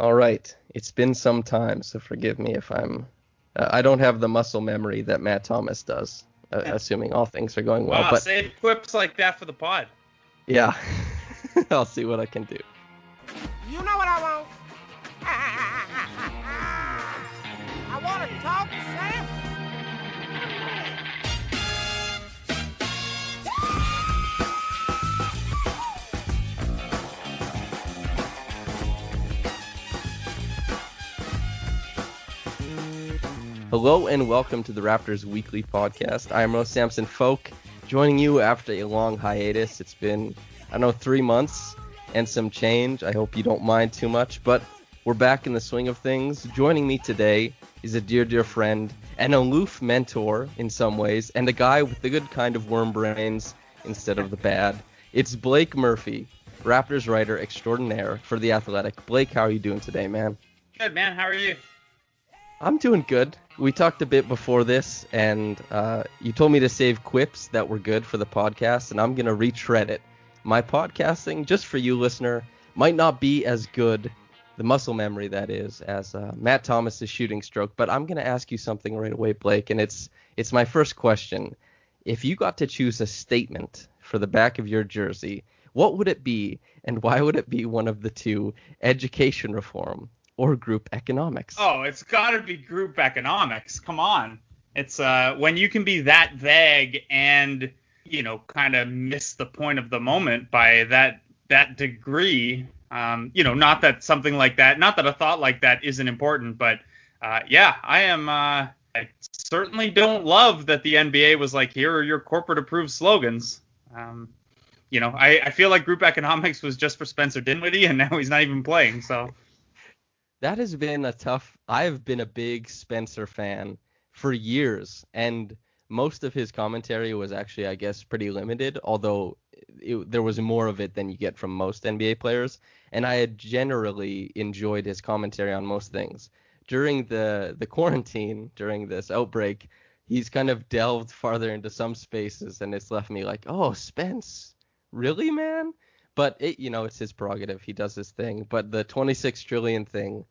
All right, it's been some time, so forgive me if I'm. Uh, I don't have the muscle memory that Matt Thomas does, uh, assuming all things are going well. Wow, but save quips like that for the pod. yeah, I'll see what I can do. You know what I want? I want to talk to Sam. Hello and welcome to the Raptors Weekly Podcast. I am Rose Samson Folk, joining you after a long hiatus. It's been, I don't know, three months and some change. I hope you don't mind too much, but we're back in the swing of things. Joining me today is a dear, dear friend, an aloof mentor in some ways, and a guy with the good kind of worm brains instead of the bad. It's Blake Murphy, Raptors writer extraordinaire for The Athletic. Blake, how are you doing today, man? Good man, how are you? I'm doing good. We talked a bit before this, and uh, you told me to save quips that were good for the podcast, and I'm to retread it. My podcasting, just for you, listener, might not be as good, the muscle memory that is, as uh, Matt Thomas's shooting stroke, but I'm to ask you something right away, Blake, and it's it's my first question. If you got to choose a statement for the back of your jersey, what would it be, and why would it be one of the two, education reform or group economics? Oh, it's got to be group economics. Come on. It's uh when you can be that vague and, you know, kind of miss the point of the moment by that that degree. Um, you know, not that something like that, not that a thought like that isn't important, but uh, yeah, I am uh I certainly don't love that the NBA was like, here are your corporate approved slogans. Um, you know, I, I feel like group economics was just for Spencer Dinwiddie, and now he's not even playing. So that has been a tough. I've been a big Spencer fan for years, and most of his commentary was actually, I guess, pretty limited. Although it, there was more of it than you get from most NBA players, and I had generally enjoyed his commentary on most things. During the the quarantine, during this outbreak, he's kind of delved farther into some spaces, and it's left me like, oh, Spence, really, man? But it, you know, it's his prerogative. He does his thing. But the 26 trillion thing,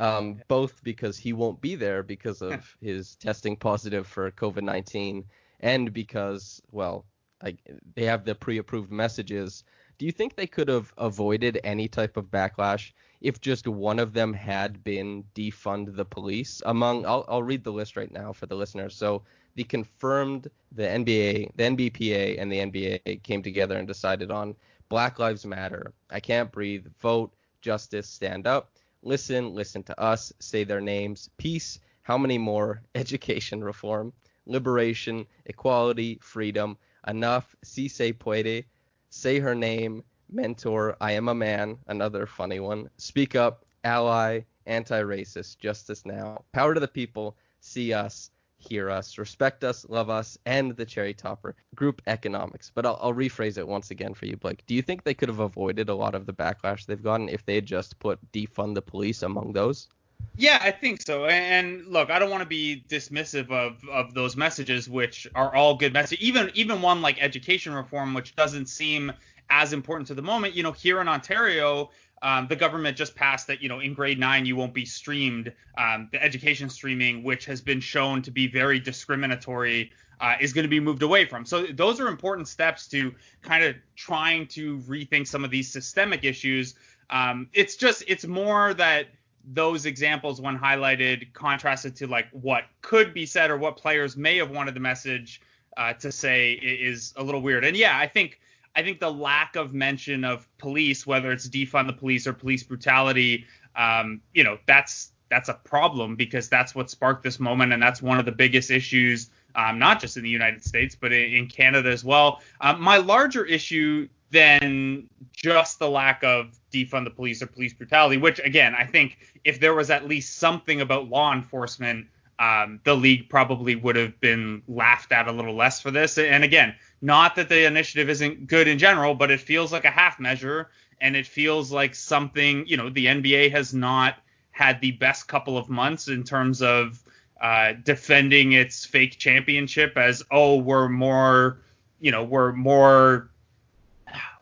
um, both because he won't be there because of his testing positive for COVID-19, and because, well, I, they have the pre-approved messages. Do you think they could have avoided any type of backlash if just one of them had been defund the police? Among, I'll, I'll read the list right now for the listeners. So the confirmed, the NBA, the NBPA, and the NBA came together and decided on Black Lives Matter. I can't breathe. Vote. Justice. Stand up. Listen. Listen to us. Say their names. Peace. How many more? Education reform. Liberation. Equality. Freedom. Enough. Si se puede. Say her name. Mentor. I am a man. Another funny one. Speak up. Ally. Anti-racist. Justice now. Power to the people. See us hear us, respect us, love us, and the cherry topper group economics. But I'll, I'll, rephrase it once again for you, Blake. Do you think they could have avoided a lot of the backlash they've gotten if they had just put defund the police among those? Yeah, I think so. And look, I don't want to be dismissive of, of those messages, which are all good messages. Even even one like education reform, which doesn't seem as important to the moment. You know, here in Ontario, um, the government just passed that you know in grade nine you won't be streamed. Um, the education streaming, which has been shown to be very discriminatory, uh, is going to be moved away from. So those are important steps to kind of trying to rethink some of these systemic issues. Um, it's just it's more that those examples when highlighted contrasted to like what could be said or what players may have wanted the message uh, to say is a little weird. And yeah, I think I think the lack of mention of police, whether it's defund the police or police brutality, um, you know, that's that's a problem because that's what sparked this moment, and that's one of the biggest issues, um, not just in the United States but in, in Canada as well. Um, my larger issue than just the lack of defund the police or police brutality, which again, I think if there was at least something about law enforcement, um, the league probably would have been laughed at a little less for this. And again, not that the initiative isn't good in general, but it feels like a half measure and it feels like something, you know, the NBA has not had the best couple of months in terms of uh, defending its fake championship as, oh, we're more, you know, we're more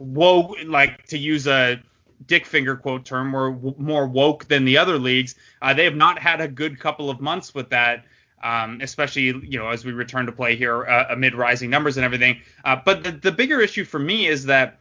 woke, like to use a dick finger quote term, we're w- more woke than the other leagues. Uh, they have not had a good couple of months with that. Um, especially you know as we return to play here uh, amid rising numbers and everything. Uh, but the, the bigger issue for me is that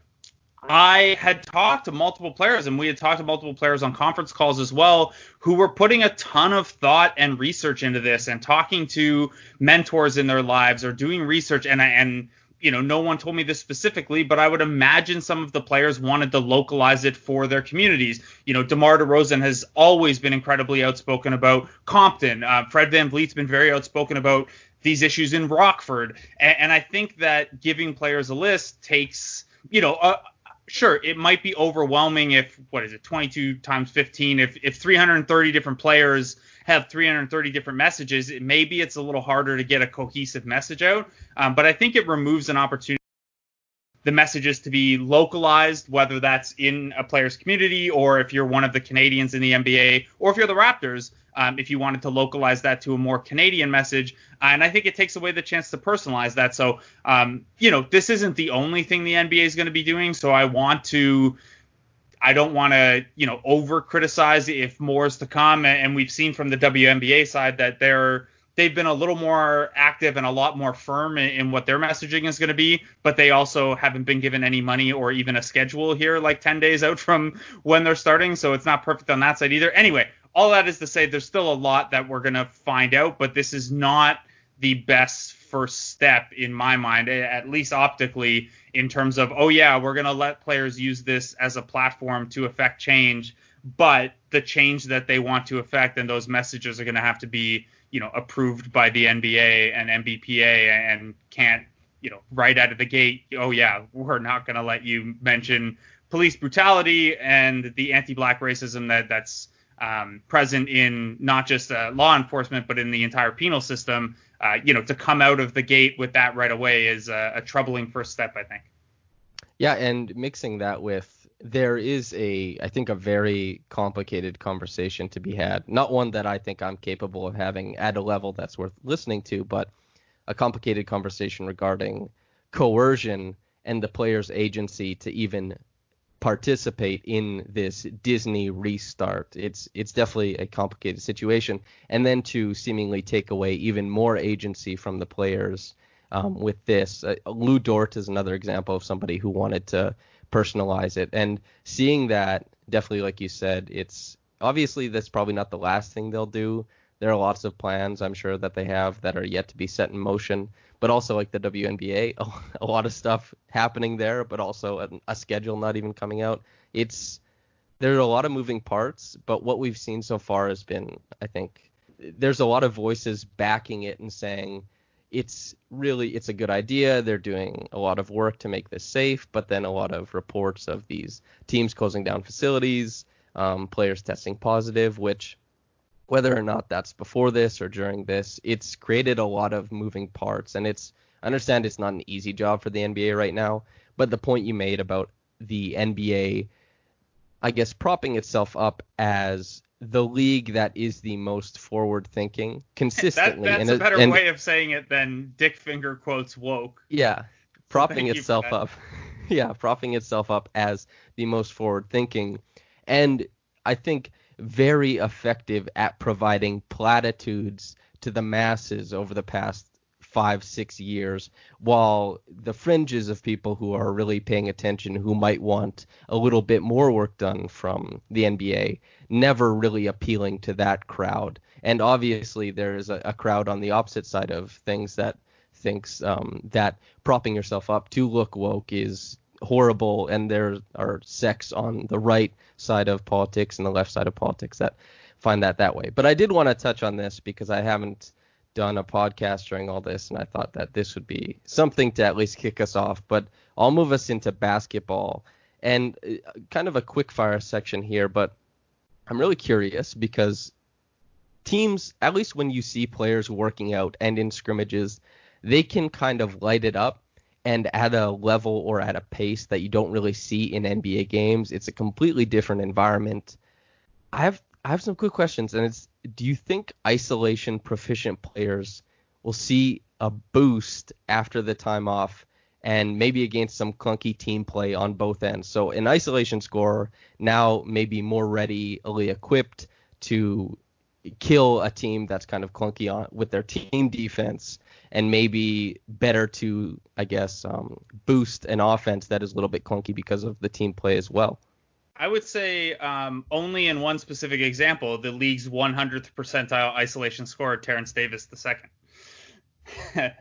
I had talked to multiple players, and we had talked to multiple players on conference calls as well, who were putting a ton of thought and research into this, and talking to mentors in their lives or doing research. And and you know, no one told me this specifically, but I would imagine some of the players wanted to localize it for their communities. You know, DeMar DeRozan has always been incredibly outspoken about Compton. Uh, Fred VanVleet's been very outspoken about these issues in Rockford. And, and I think that giving players a list takes, you know, a, sure, it might be overwhelming if what is it, 22 times 15, if if 330 different players have 330 different messages, it, maybe it's a little harder to get a cohesive message out. Um, but I think it removes an opportunity the messages to be localized, whether that's in a player's community or if you're one of the Canadians in the NBA or if you're the Raptors, um, if you wanted to localize that to a more Canadian message. Uh, and I think it takes away the chance to personalize that. So, um, you know, this isn't the only thing the NBA is going to be doing. So I want to. I don't want to, you know, over criticize if more is to come. And we've seen from the WNBA side that they're they've been a little more active and a lot more firm in, in what their messaging is going to be, but they also haven't been given any money or even a schedule here like 10 days out from when they're starting. So it's not perfect on that side either. Anyway, all that is to say there's still a lot that we're going to find out, but this is not the best first step in my mind, at least optically, in terms of, oh, yeah, we're going to let players use this as a platform to affect change. But the change that they want to affect and those messages are going to have to be you know approved by the NBA and NBPA and can't you know right out of the gate oh yeah we're not going to let you mention police brutality and the anti-black racism that that's um, present in not just uh, law enforcement but in the entire penal system uh, you know to come out of the gate with that right away is a, a troubling first step I think yeah and mixing that with there is a I think a very complicated conversation to be had. Not one that I think I'm capable of having at a level that's worth listening to, but a complicated conversation regarding coercion and the player's agency to even participate in this Disney restart. It's it's definitely a complicated situation, and then to seemingly take away even more agency from the players um, with this. Uh, Lu Dort is another example of somebody who wanted to personalize it. And seeing that, definitely, like you said, it's obviously that's probably not the last thing they'll do. There are lots of plans I'm sure that they have that are yet to be set in motion, but also like the WNBA, a, lot of stuff happening there, but also a, a schedule not even coming out. It's there are a lot of moving parts, but what we've seen so far has been, I think, there's a lot of voices backing it and saying it's really it's a good idea. They're doing a lot of work to make this safe, but then a lot of reports of these teams closing down facilities, um, players testing positive, which whether or not that's before this or during this, it's created a lot of moving parts. And it's I understand it's not an easy job for the NBA right now, but the point you made about the NBA, I guess, propping itself up as the league that is the most forward thinking consistently. That, that's and a better and, way of saying it than Dick Finger quotes woke. Yeah, propping itself up. yeah, propping itself up as the most forward thinking, and I think very effective at providing platitudes to the masses over the past five, six years, while the fringes of people who are really paying attention, who might want a little bit more work done from the NBA, never really appealing to that crowd. And obviously, there is a, a crowd on the opposite side of things that thinks um, that propping yourself up to look woke is horrible, and there are sects on the right side of politics and the left side of politics that find that that way. But I did want to touch on this because I haven't done a podcast during all this, and I thought that this would be something to at least kick us off. But I'll move us into basketball and uh, kind of a quick fire section here. But I'm really curious because teams, at least when you see players working out and in scrimmages, they can kind of light it up and at a level or at a pace that you don't really see in NBA games. It's a completely different environment. I have I have some quick questions, and it's do you think isolation proficient players will see a boost after the time off and maybe against some clunky team play on both ends? So an isolation scorer now maybe more readily equipped to kill a team that's kind of clunky on with their team defense and maybe better to I guess um, boost an offense that is a little bit clunky because of the team play as well. I would say um, only in one specific example, the league's 100th percentile isolation scorer, Terence Davis II. um,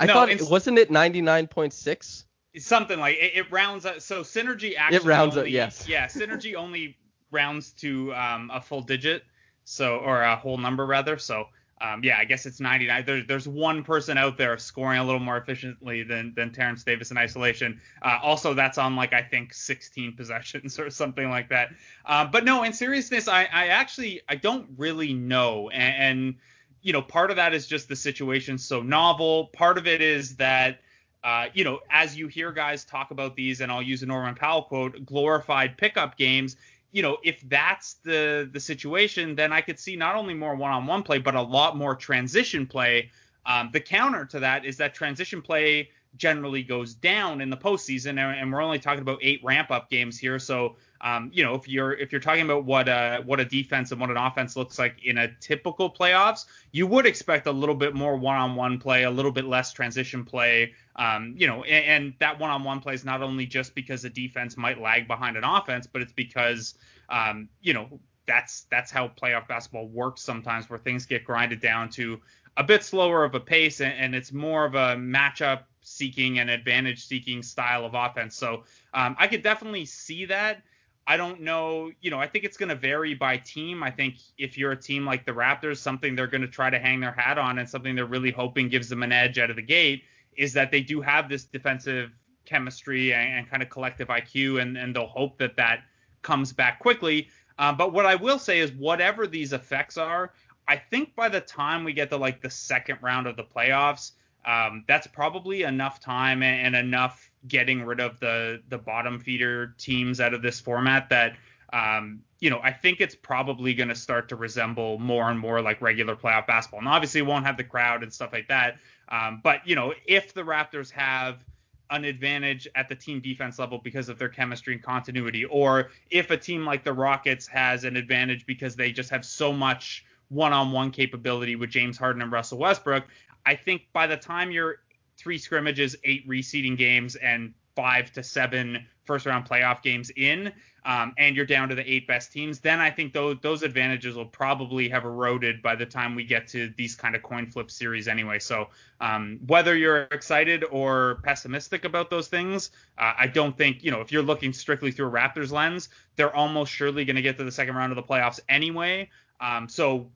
I no, thought it, wasn't it 99.6? Something like it, it rounds up. So synergy actually it rounds only, up. Yes. Yeah, synergy only rounds to um, a full digit, so or a whole number rather. So um, yeah, I guess it's 99. There, there's one person out there scoring a little more efficiently than than Terence Davis in isolation. Uh, also, that's on like I think 16 possessions or something like that. Uh, but no, in seriousness, I, I actually I don't really know, and, and you know, part of that is just the situation so novel. Part of it is that. Uh, you know, as you hear guys talk about these, and I'll use a Norman Powell quote, glorified pickup games you know, if that's the the situation, then I could see not only more one-on-one play, but a lot more transition play. Um, the counter to that is that transition play generally goes down in the postseason, and, we're only talking about eight ramp-up games here. So, um, you know, if you're if you're talking about what a what a defense and what an offense looks like in a typical playoffs, you would expect a little bit more one-on-one play, a little bit less transition play. Um, you know, and, and that one-on-one play is not only just because the defense might lag behind an offense, but it's because um, you know that's that's how playoff basketball works sometimes, where things get grinded down to a bit slower of a pace, and, and it's more of a matchup seeking and advantage seeking style of offense. So um, I could definitely see that. I don't know, you know, I think it's going to vary by team. I think if you're a team like the Raptors, something they're going to try to hang their hat on and something they're really hoping gives them an edge out of the gate is that they do have this defensive chemistry and, and kind of collective IQ, and, and they'll hope that that comes back quickly. Uh, but what I will say is, whatever these effects are, I think by the time we get to like the second round of the playoffs, um, that's probably enough time and, enough getting rid of the the bottom feeder teams out of this format that um, you know I think it's probably going to start to resemble more and more like regular playoff basketball. And obviously, it won't have the crowd and stuff like that. Um, but you know, if the Raptors have an advantage at the team defense level because of their chemistry and continuity, or if a team like the Rockets has an advantage because they just have so much one-on-one capability with James Harden and Russell Westbrook, I think by the time you're three scrimmages, eight reseeding games, and five to seven first round playoff games in, um, and you're down to the eight best teams, then I think those those advantages will probably have eroded by the time we get to these kind of coin flip series anyway. So um, whether you're excited or pessimistic about those things, uh, I don't think you know if you're looking strictly through a Raptors lens, they're almost surely going to get to the second round of the playoffs anyway. Um, so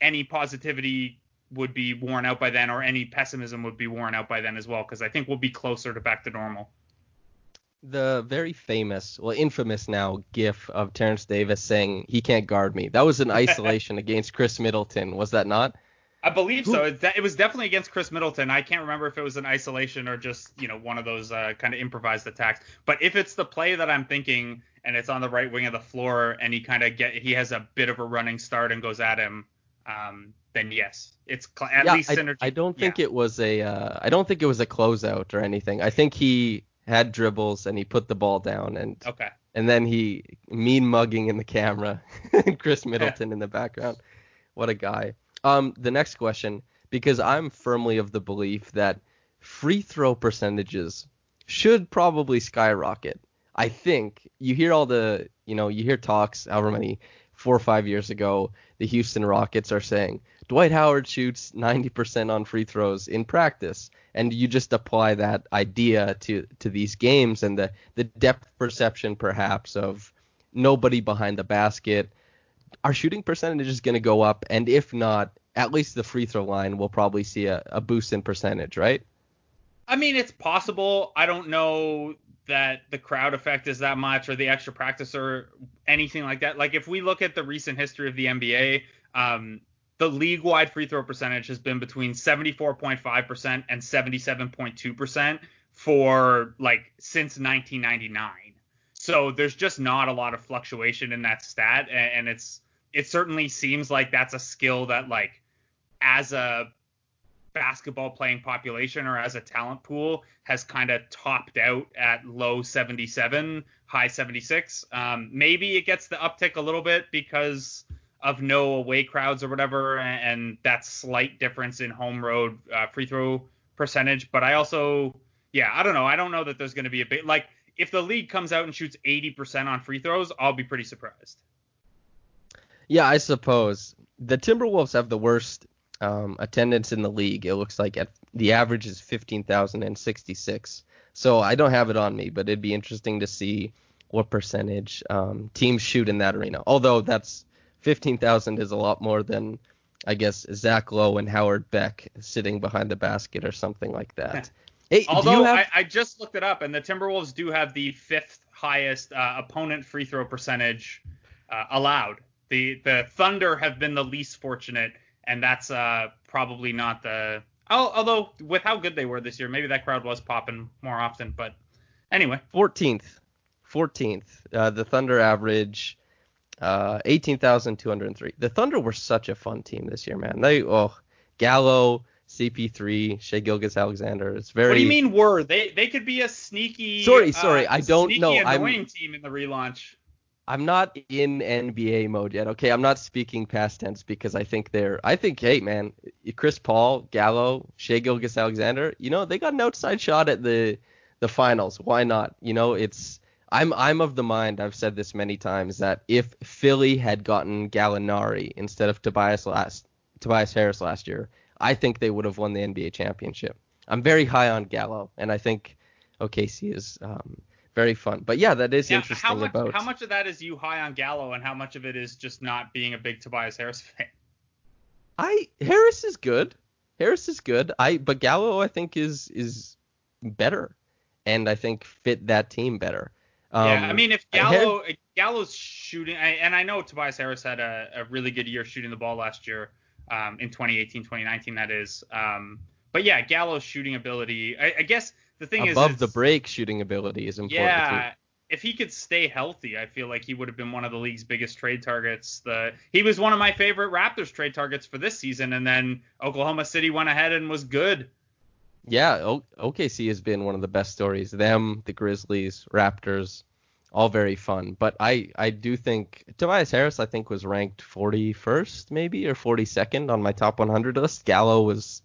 any positivity would be worn out by then, or any pessimism would be worn out by then as well, because I think we'll be closer to back to normal the very famous, well, infamous now GIF of Terence Davis saying he can't guard me. That was an isolation against Khris Middleton, was that not? I believe so. It, it, was definitely against Khris Middleton. I can't remember if it was an isolation or just you know one of those uh, kind of improvised attacks. But if it's the play that I'm thinking and it's on the right wing of the floor and he kind of get he has a bit of a running start and goes at him, um, then yes, it's cl- at yeah, least synergy. I, I don't think yeah. it was a uh, I don't think it was a closeout or anything. I think he had dribbles and he put the ball down and okay. And then he mean mugging in the camera, Khris Middleton yeah. in the background. What a guy. Um, the next question: because I'm firmly of the belief that free throw percentages should probably skyrocket. I think you hear all the, you know, you hear talks however many four or five years ago, the Houston Rockets are saying Dwight Howard shoots 90% on free throws in practice, and you just apply that idea to to these games and the the depth perception perhaps of nobody behind the basket. Our shooting percentage is going to go up, and if not, at least the free throw line will probably see a, a boost in percentage, right? I mean, it's possible. I don't know that the crowd effect is that much or the extra practice or anything like that. Like if we look at the recent history of the NBA, um, the league wide free throw percentage has been between 74.5% and 77.2% for like since 1999. So there's just not a lot of fluctuation in that stat and it's it certainly seems like that's a skill that like as a basketball playing population or as a talent pool has kind of topped out at low 77, high 76. Um, maybe it gets the uptick a little bit because of no away crowds or whatever, and, and that slight difference in home road uh, free throw percentage. But I also, yeah, I don't know. I don't know that there's going to be a big like if the league comes out and shoots 80% on free throws, I'll be pretty surprised. Yeah, I suppose the Timberwolves have the worst um, attendance in the league. It looks like at the average is 15,066. So I don't have it on me, but it'd be interesting to see what percentage um, teams shoot in that arena. Although that's 15,000 is a lot more than I guess Zach Lowe and Howard Beck sitting behind the basket or something like that. hey, Although have... I, I, just looked it up, and the Timberwolves do have the fifth highest uh, opponent free throw percentage uh, allowed. The the Thunder have been the least fortunate and that's uh, probably not the. Although with how good they were this year, maybe that crowd was popping more often. But anyway, 14th, 14th. Uh, the Thunder average uh, 18,203. The Thunder were such a fun team this year, man. They oh Gallo, CP3, Shai Gilgeous-Alexander. It's very. What do you mean were they? They could be a sneaky. Sorry, sorry, uh, I don't know. Annoying I'm, team in the relaunch. I'm not in NBA mode yet. Okay, I'm not speaking past tense because I think they're. I think, hey man, Chris Paul, Gallo, Shai Gilgeous-Alexander, you know, they got an outside shot at the the finals. Why not? You know, it's. I'm I'm of the mind. I've said this many times that if Philly had gotten Gallinari instead of Tobias last Tobias Harris last year, I think they would have won the NBA championship. I'm very high on Gallo, and I think OKC is. Um, very fun. But yeah, that is interesting how much, about. How much of that is you high on Gallo, and how much of it is just not being a big Tobias Harris fan? I Harris is good. Harris is good. I but Gallo I think is is better, and I think fit that team better. Um, yeah, I um, mean if Gallo had, Gallo's shooting, and I know Tobias Harris had a, a really good year shooting the ball last year, um, in 2018, 2019 that is. Um, but yeah, Gallo's shooting ability, I, I guess the thing above is, the break shooting ability is important. Yeah, too. if he could stay healthy, I feel like he would have been one of the league's biggest trade targets. The he was one of my favorite Raptors trade targets for this season, and then Oklahoma City went ahead and was good. Yeah, o- OKC has been one of the best stories. Them, the Grizzlies, Raptors, all very fun. But I, I do think Tobias Harris, I think, was ranked 41st maybe or 42nd on my top 100 list. Gallo was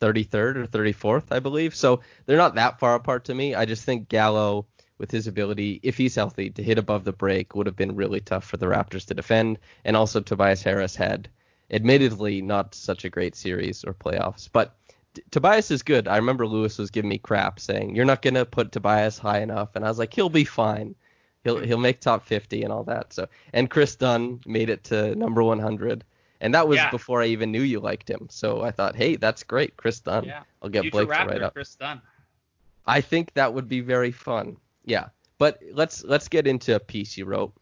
33rd or 34th, I believe. So they're not that far apart to me. I just think Gallo, with his ability, if he's healthy, to hit above the break would have been really tough for the Raptors to defend. And also Tobias Harris had, admittedly, not such a great series or playoffs, but. T- Tobias is good. I remember Lewis was giving me crap saying you're not gonna put Tobias high enough, and I was like he'll be fine. He'll he'll make top 50 and all that. So and Kris Dunn made it to number 100. And that was yeah. before I even knew you liked him. So I thought, hey, that's great, Kris Dunn. Yeah. I'll get Future Blake Raptor, to write up. Kris Dunn. I think that would be very fun. Yeah. But let's let's get into a piece you wrote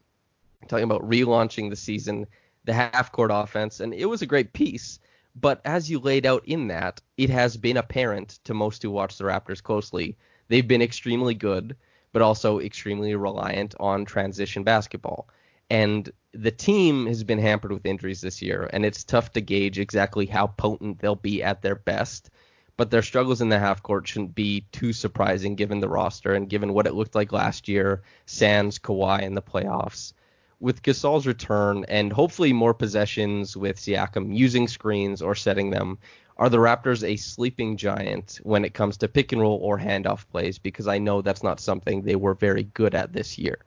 talking about relaunching the season, the half court offense, and it was a great piece. But as you laid out in that, it has been apparent to most who watch the Raptors closely, they've been extremely good, but also extremely reliant on transition basketball. And the team has been hampered with injuries this year, and it's tough to gauge exactly how potent they'll be at their best. But their struggles in the half court shouldn't be too surprising given the roster and given what it looked like last year, Sans, Kawhi in the playoffs. With Gasol's return and hopefully more possessions with Siakam using screens or setting them, are the Raptors a sleeping giant when it comes to pick and roll or handoff plays? Because I know that's not something they were very good at this year.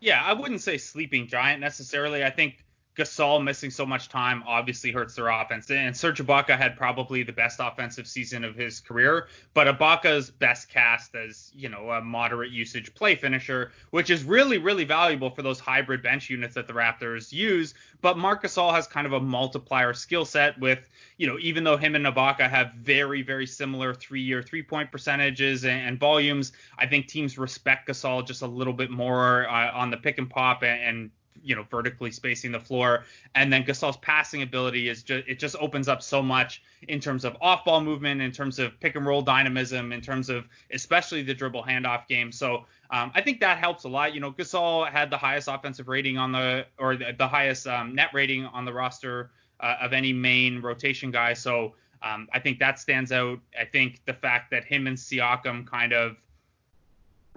Yeah, I wouldn't say sleeping giant necessarily. I think Gasol missing so much time obviously hurts their offense. And Serge Ibaka had probably the best offensive season of his career, but Ibaka's best cast as, you know, a moderate usage play finisher, which is really, really valuable for those hybrid bench units that the Raptors use. But Marc Gasol has kind of a multiplier skill set with, you know, even though him and Ibaka have very, very similar three-year three-point percentages and, and, volumes, I think teams respect Gasol just a little bit more uh, on the pick and pop and, and you know vertically spacing the floor. And then Gasol's passing ability is just it just opens up so much in terms of off ball movement in terms of pick and roll dynamism in terms of especially the dribble handoff game. So um, I think that helps a lot. You know Gasol had the highest offensive rating on the or the, the highest um, net rating on the roster uh, of any main rotation guy. So um, I think that stands out. I think the fact that him and Siakam kind of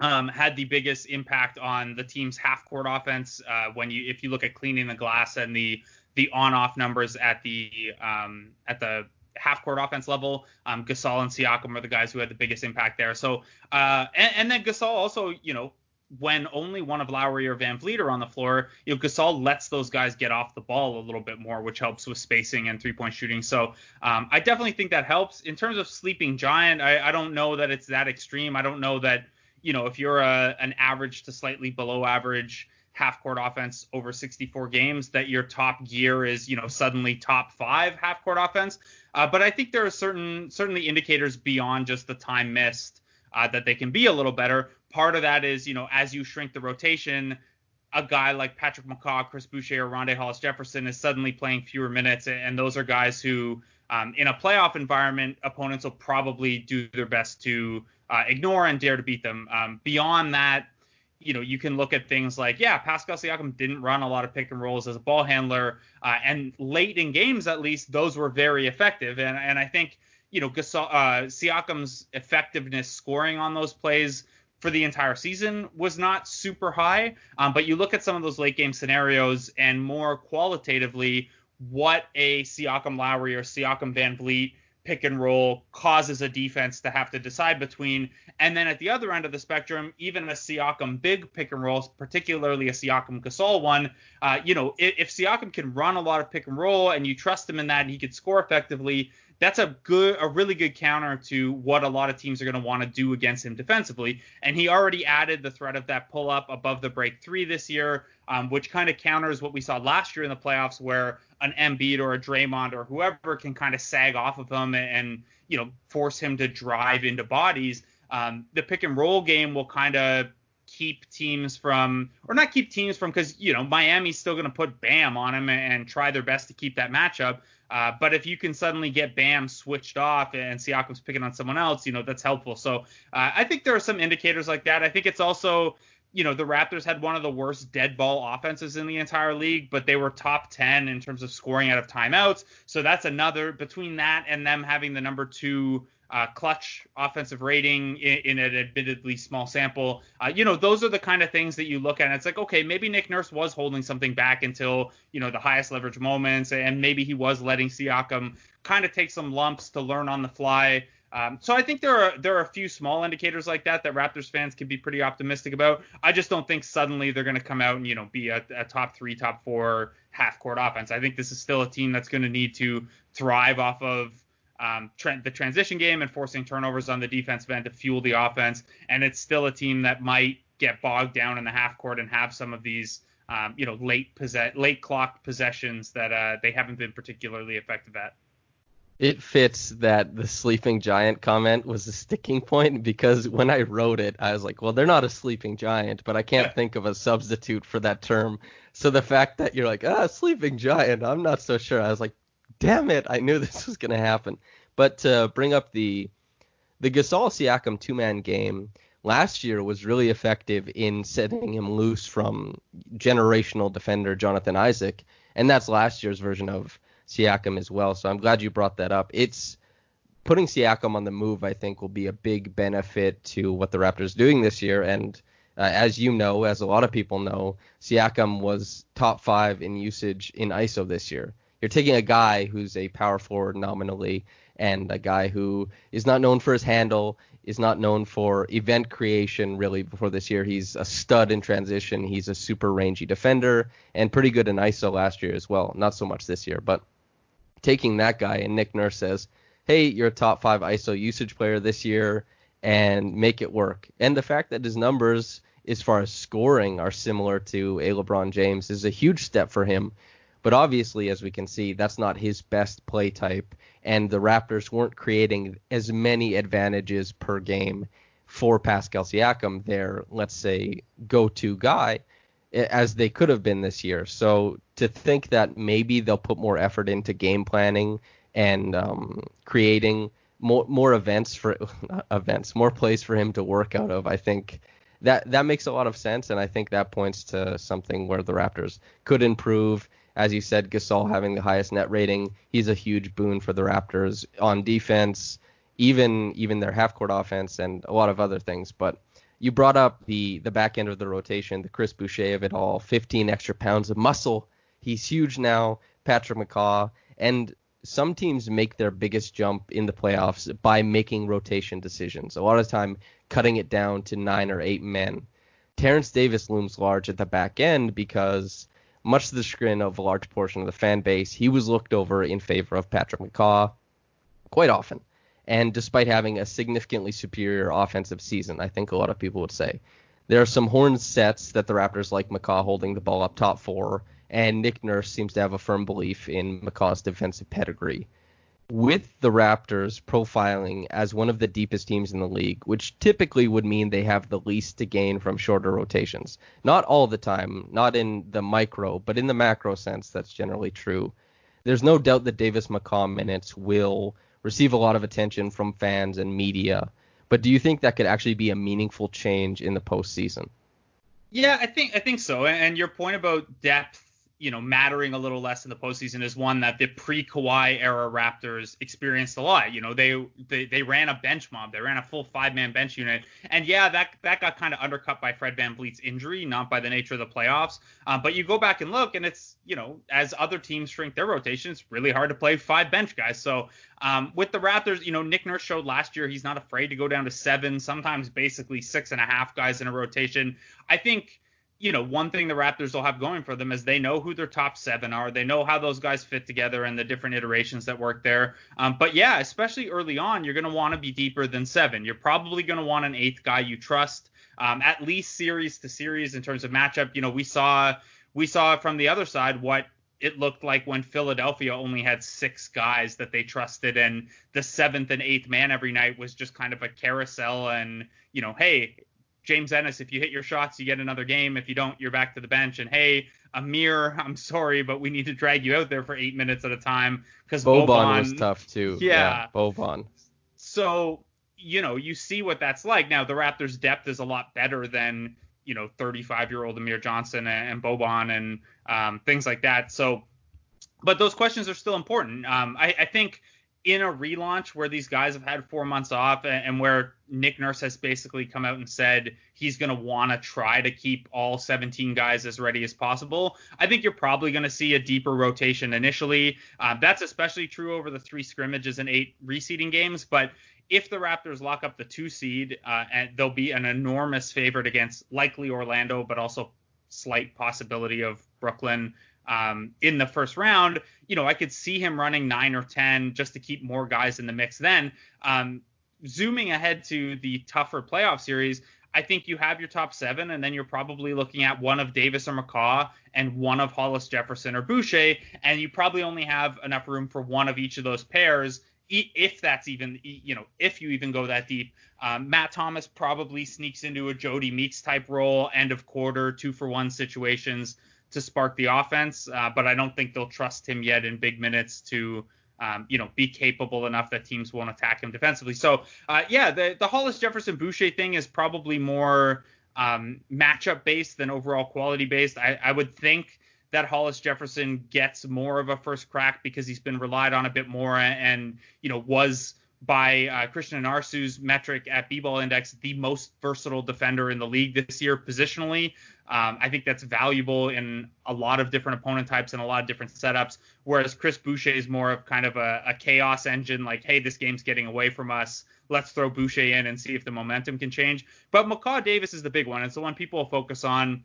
um, had the biggest impact on the team's half court offense. Uh, when you if you look at cleaning the glass and the the on off numbers at the um, at the half court offense level, um, Gasol and Siakam are the guys who had the biggest impact there. So uh, and, and then Gasol also you know when only one of Lowry or VanVleet are on the floor, you know, Gasol lets those guys get off the ball a little bit more, which helps with spacing and three point shooting. So um, I definitely think that helps. In terms of sleeping giant, I, I, don't know that it's that extreme. I don't know that you know, if you're a, an average to slightly below average half court offense over 64 games, that your top gear is, you know, suddenly top five half court offense. Uh, but I think there are certain certainly indicators beyond just the time missed uh, that they can be a little better. Part of that is, you know, as you shrink the rotation, a guy like Patrick McCaw, Chris Boucher, or Rondae Hollis Jefferson is suddenly playing fewer minutes, and those are guys who, um, in a playoff environment, opponents will probably do their best to uh, ignore and dare to beat them. Um, beyond that, you know, you can look at things like, yeah, Pascal Siakam didn't run a lot of pick and rolls as a ball handler, uh, and late in games at least, those were very effective. And and I think you know, Gasol, uh, Siakam's effectiveness scoring on those plays for the entire season was not super high. Um, but you look at some of those late game scenarios and more qualitatively, what a Siakam Lowry or Siakam VanVleet pick and roll causes a defense to have to decide between. And then at the other end of the spectrum, even a Siakam big pick and rolls, particularly a Siakam Gasol one, uh, you know, if, if, Siakam can run a lot of pick and roll and you trust him in that and he can score effectively, that's a good, a really good counter to what a lot of teams are going to want to do against him defensively. And he already added the threat of that pull up above the break three this year, um, which kind of counters what we saw last year in the playoffs, where an Embiid or a Draymond or whoever can kind of sag off of him and, and you know force him to drive into bodies. Um, the pick and roll game will kind of keep teams from, or not keep teams from, because you know Miami's still going to put Bam on him and, and, try their best to keep that matchup. Uh, but if you can suddenly get Bam switched off and Siakam's picking on someone else, you know that's helpful. So uh, I think there are some indicators like that. I think it's also you know, the Raptors had one of the worst dead ball offenses in the entire league, but they were top 10 in terms of scoring out of timeouts. So that's another between that and them having the number two uh, clutch offensive rating in, in, an admittedly small sample. Uh, you know, those are the kind of things that you look at. And it's like, okay, maybe Nick Nurse was holding something back until, you know, the highest leverage moments. And maybe he was letting Siakam kind of take some lumps to learn on the fly. Um, so I think there are there are a few small indicators like that that Raptors fans can be pretty optimistic about. I just don't think suddenly they're going to come out and you know be a, a top three, top four half court offense. I think this is still a team that's going to need to thrive off of um, tra- the transition game and forcing turnovers on the defensive end to fuel the offense. And it's still a team that might get bogged down in the half court and have some of these um, you know late possess- late clock possessions that uh, they haven't been particularly effective at it fits that the sleeping giant comment was a sticking point because when I wrote it, I was like, well, they're not a sleeping giant, but I can't think of a substitute for that term. So the fact that you're like, ah, sleeping giant, I'm not so sure. I was like, damn it, I knew this was going to happen. But to bring up the the Gasol Siakam two man game last year was really effective in setting him loose from generational defender Jonathan Isaac, and that's last year's version of Siakam as well. So I'm glad you brought that up. It's putting Siakam on the move, I think, will be a big benefit to what the Raptors are doing this year. And uh, as you know, as a lot of people know, Siakam was top five in usage in ISO this year. You're taking a guy who's a power forward nominally and a guy who is not known for his handle, is not known for event creation really before this year. He's a stud in transition. He's a super rangy defender and pretty good in ISO last year as well. Not so much this year, but taking that guy and Nick Nurse says, "Hey, you're a top 5 ISO usage player this year and make it work." And the fact that his numbers as far as scoring are similar to a LeBron James is a huge step for him. But obviously, as we can see, that's not his best play type, and the Raptors weren't creating as many advantages per game for Pascal Siakam, their let's say go-to guy, as they could have been this year. So to think that maybe they'll put more effort into game planning and um, creating more more events for events, more plays for him to work out of, I think that that makes a lot of sense, and I think that points to something where the Raptors could improve. As you said, Gasol having the highest net rating, he's a huge boon for the Raptors on defense, even even their half court offense, and a lot of other things. But you brought up the the back end of the rotation, the Chris Boucher of it all, 15 extra pounds of muscle. He's huge now. Patrick McCaw, and some teams make their biggest jump in the playoffs by making rotation decisions. A lot of time cutting it down to nine or eight men. Terence Davis looms large at the back end because, much to the chagrin of a large portion of the fan base, he was looked over in favor of Patrick McCaw quite often. And despite having a significantly superior offensive season, I think a lot of people would say. There are some horn sets that the Raptors like McCaw holding the ball up top for, and Nick Nurse seems to have a firm belief in McCaw's defensive pedigree with the Raptors profiling as one of the deepest teams in the league, which typically would mean they have the least to gain from shorter rotations. Not all the time, not in the micro, but in the macro sense, that's generally true. There's no doubt that Davis McCaw minutes will receive a lot of attention from fans and media. But do you think that could actually be a meaningful change in the postseason? Yeah, I think I think so. And your point about depth you know, mattering a little less in the postseason is one that the pre-Kawhi era Raptors experienced a lot. You know, they they, they ran a bench mob, they ran a full five-man bench unit, and yeah, that that got kind of undercut by Fred Van VanVleet's injury, not by the nature of the playoffs. Um, but you go back and look, and it's you know, as other teams shrink their rotation, it's really hard to play five bench guys. So um, with the Raptors, you know, Nick Nurse showed last year he's not afraid to go down to seven, sometimes basically six and a half guys in a rotation. I think you know, one thing the Raptors will have going for them is they know who their top seven are. They know how those guys fit together and the different iterations that work there. Um, but yeah, especially early on, you're going to want to be deeper than seven. You're probably going to want an eighth guy you trust, um, at least series to series in terms of matchup. You know, we saw we saw from the other side what it looked like when Philadelphia only had six guys that they trusted, and the seventh and eighth man every night was just kind of a carousel. And you know, hey, James Ennis, if you hit your shots, you get another game. If you don't, you're back to the bench. And hey, Amir, I'm sorry, but we need to drag you out there for eight minutes at a time because Boban, Boban was tough too. Yeah, yeah, Boban. So you know, you see what that's like. Now the Raptors' depth is a lot better than you know 35 year old Amir Johnson and, and Boban and um, things like that. So, but those questions are still important. Um, I, I think in a relaunch where these guys have had four months off and, where Nick Nurse has basically come out and said he's going to want to try to keep all 17 guys as ready as possible, I think you're probably going to see a deeper rotation initially. Uh, that's especially true over the three scrimmages and eight reseeding games. But if the Raptors lock up the two seed, uh, and they'll be an enormous favorite against likely Orlando, but also slight possibility of Brooklyn um, in the first round, you know, I could see him running nine or 10 just to keep more guys in the mix then. Um, zooming ahead to the tougher playoff series, I think you have your top seven, and then you're probably looking at one of Davis or McCaw and one of Hollis Jefferson or Boucher, and you probably only have enough room for one of each of those pairs if that's even you know if you even go that deep um, matt thomas probably sneaks into a jodie meeks type role end of quarter two for one situations to spark the offense, uh, but I don't think they'll trust him yet in big minutes to. Um, you know, be capable enough that teams won't attack him defensively. So, uh, yeah, the the Hollis Jefferson Boucher thing is probably more um, matchup based than overall quality based. I, I would think that Hollis Jefferson gets more of a first crack because he's been relied on a bit more and, and you know was by uh, Krishna Narsu's metric at B-Ball Index, the most versatile defender in the league this year positionally. Um, I think that's valuable in a lot of different opponent types and a lot of different setups. Whereas Chris Boucher is more of kind of a, a chaos engine, like, hey, this game's getting away from us. Let's throw Boucher in and see if the momentum can change. But McCaw Davis is the big one. It's the one people focus on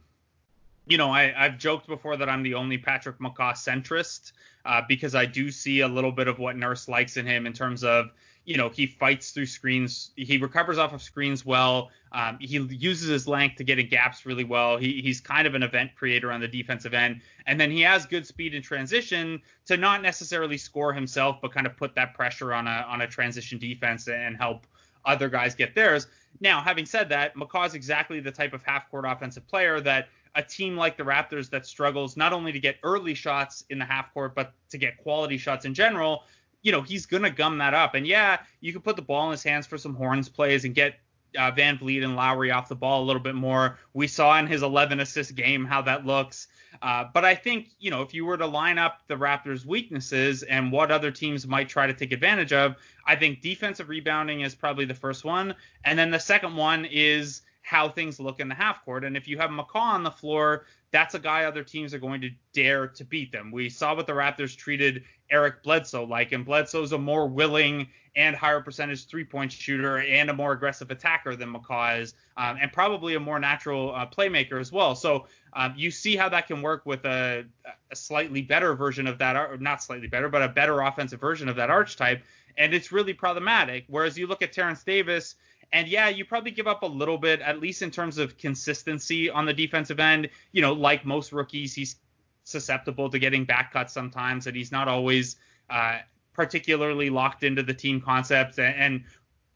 you know, I, have joked before that I'm the only Patrick McCaw centrist uh, because I do see a little bit of what Nurse likes in him in terms of you know, he fights through screens. He recovers off of screens well. Um, he uses his length to get in gaps really well. He, he's kind of an event creator on the defensive end. And then he has good speed in transition to not necessarily score himself, but kind of put that pressure on a on a transition defense and help other guys get theirs. Now, having said that, McCaw is exactly the type of half court offensive player that a team like the Raptors that struggles not only to get early shots in the half court, but to get quality shots in general you know, he's going to gum that up. And yeah, you can put the ball in his hands for some horns plays and get uh, VanVleet and Lowry off the ball a little bit more. We saw in his 11 assist game how that looks. Uh, but I think, you know, if you were to line up the Raptors' weaknesses and what other teams might try to take advantage of, I think defensive rebounding is probably the first one. And then the second one is how things look in the half court. And if you have McCaw on the floor, that's a guy other teams are going to dare to beat them. We saw what the Raptors treated Eric Bledsoe like, and Bledsoe's a more willing and higher percentage three point shooter and a more aggressive attacker than McCaw is, um, and probably a more natural uh, playmaker as well. So um, you see how that can work with a, a slightly better version of that, or not slightly better, but a better offensive version of that archetype, and it's really problematic. Whereas you look at Terence Davis and yeah, you probably give up a little bit, at least in terms of consistency on the defensive end. You know, like most rookies, he's susceptible to getting back cuts sometimes, and he's not always uh, particularly locked into the team concepts. And, and,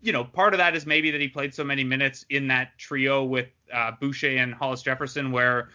you know, part of that is maybe that he played so many minutes in that trio with uh, Boucher and Hollis Jefferson, where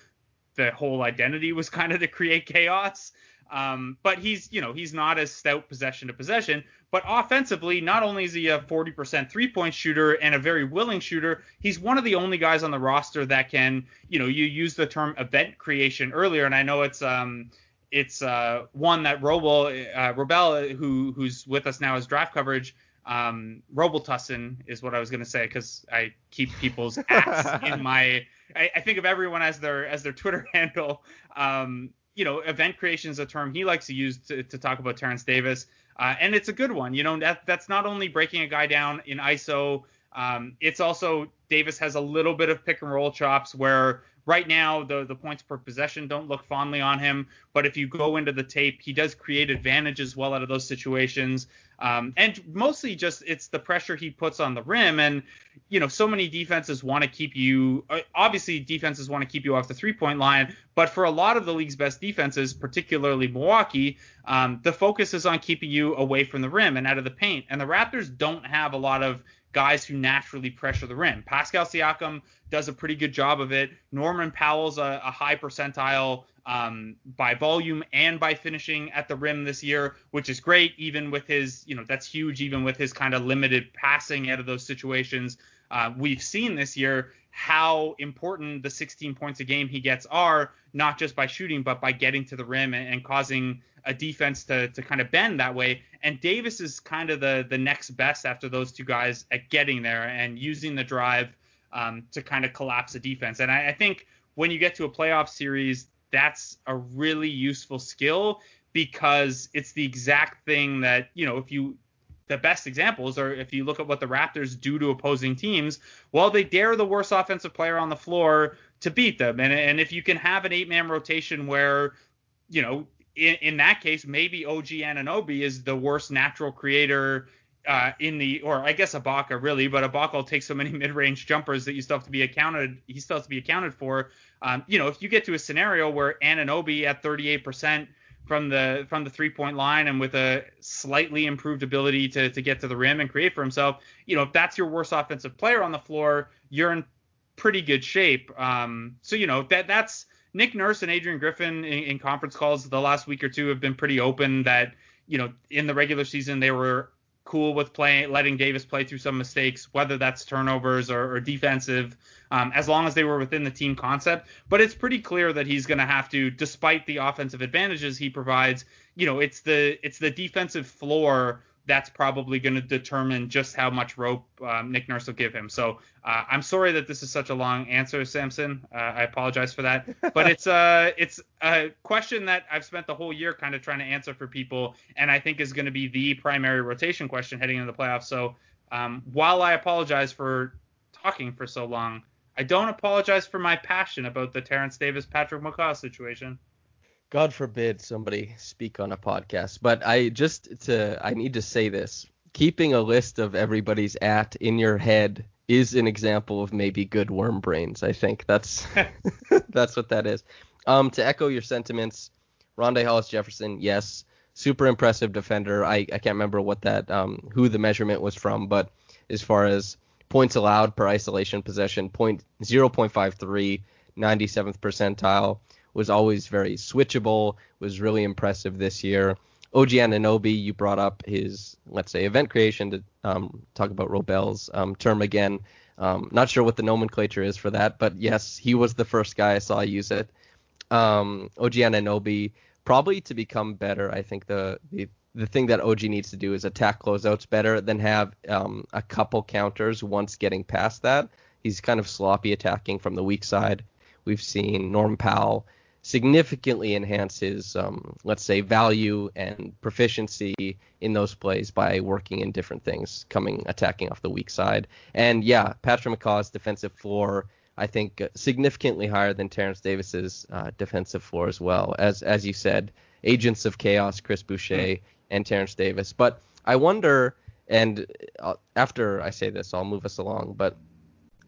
the whole identity was kind of to create chaos. Um, but he's, you know, he's not as stout possession to possession. But offensively, not only is he a 40% three point shooter and a very willing shooter, he's one of the only guys on the roster that can, you know, you use the term event creation earlier, and I know it's, um, it's uh, one that Robel, uh, Robel, who who's with us now as draft coverage, um, Robitussin is what I was going to say because I keep people's acts in my. I, I, think of everyone as their as their Twitter handle. Um, you know, event creation is a term he likes to use to, to talk about Terence Davis, uh, and it's a good one. You know, that that's not only breaking a guy down in ISO, um, it's also Davis has a little bit of pick and roll chops where right now the the points per possession don't look fondly on him, but if you go into the tape, he does create advantages well out of those situations. Um, and mostly just it's the pressure he puts on the rim, and you know so many defenses want to keep you. Uh, obviously, defenses want to keep you off the three point line, but for a lot of the league's best defenses, particularly Milwaukee, um, the focus is on keeping you away from the rim and out of the paint. And the Raptors don't have a lot of guys who naturally pressure the rim. Pascal Siakam does a pretty good job of it. Norman Powell's a, a high percentile um, by volume and by finishing at the rim this year, which is great, even with his, you know, that's huge, even with his kind of limited passing out of those situations. Uh, we've seen this year how important the 16 points a game he gets are, not just by shooting, but by getting to the rim and, and causing a defense to, to kind of bend that way. And Davis is kind of the, the next best after those two guys at getting there and using the drive um, to kind of collapse a defense. And I, I think when you get to a playoff series, that's a really useful skill because it's the exact thing that, you know, if you the best examples are if you look at what the Raptors do to opposing teams, well, they dare the worst offensive player on the floor to beat them. And, and if you can have an eight man rotation where, you know, in, in that case, maybe OG Anunoby is the worst natural creator uh, in the, or I guess Ibaka really, but Ibaka will take so many mid-range jumpers that you still have to be accounted, he still has to be accounted for. Um, you know, if you get to a scenario where Anunoby at 38% from the from the three-point line and with a slightly improved ability to to get to the rim and create for himself, you know, if that's your worst offensive player on the floor, you're in pretty good shape. Um, so you know that that's Nick Nurse and Adrian Griffin in, in, conference calls the last week or two have been pretty open that you know in the regular season they were cool with playing letting Davis play through some mistakes, whether that's turnovers or, or defensive, um, as long as they were within the team concept. But it's pretty clear that he's going to have to, despite the offensive advantages he provides, you know, it's the it's the defensive floor that's probably going to determine just how much rope um, Nick Nurse will give him. So uh, I'm sorry that this is such a long answer, Samson. Uh, I apologize for that, but it's uh it's a question that I've spent the whole year kind of trying to answer for people, and I think is going to be the primary rotation question heading into the playoffs. So um, while I apologize for talking for so long, I don't apologize for my passion about the Terence Davis Patrick McCaw situation. God forbid somebody speak on a podcast, but I just to I need to say this. Keeping a list of everybody's at in your head is an example of maybe good worm brains. I think that's that's what that is. Um, to echo your sentiments, Rondae Hollis Jefferson, yes, super impressive defender. I, I can't remember what that um who the measurement was from, but as far as points allowed per isolation possession, point 0.53, 97th percentile was always very switchable, was really impressive this year. OG Anunoby, you brought up his, let's say, event creation to um, talk about Robel's um, term again. Um, not sure what the nomenclature is for that, but yes, he was the first guy I saw use it. Um, OG Anunoby, probably to become better, I think the, the the thing that OG needs to do is attack closeouts better than have um, a couple counters once getting past that. He's kind of sloppy attacking from the weak side. We've seen Norm Powell significantly enhance his, um, let's say, value and proficiency in those plays by working in different things, coming attacking off the weak side. And yeah, Patrick McCaw's defensive floor, I think, uh, significantly higher than Terence Davis's uh, defensive floor as well. As as you said, agents of chaos, Chris Boucher mm. and Terence Davis. But I wonder, and uh, after I say this, I'll move us along. But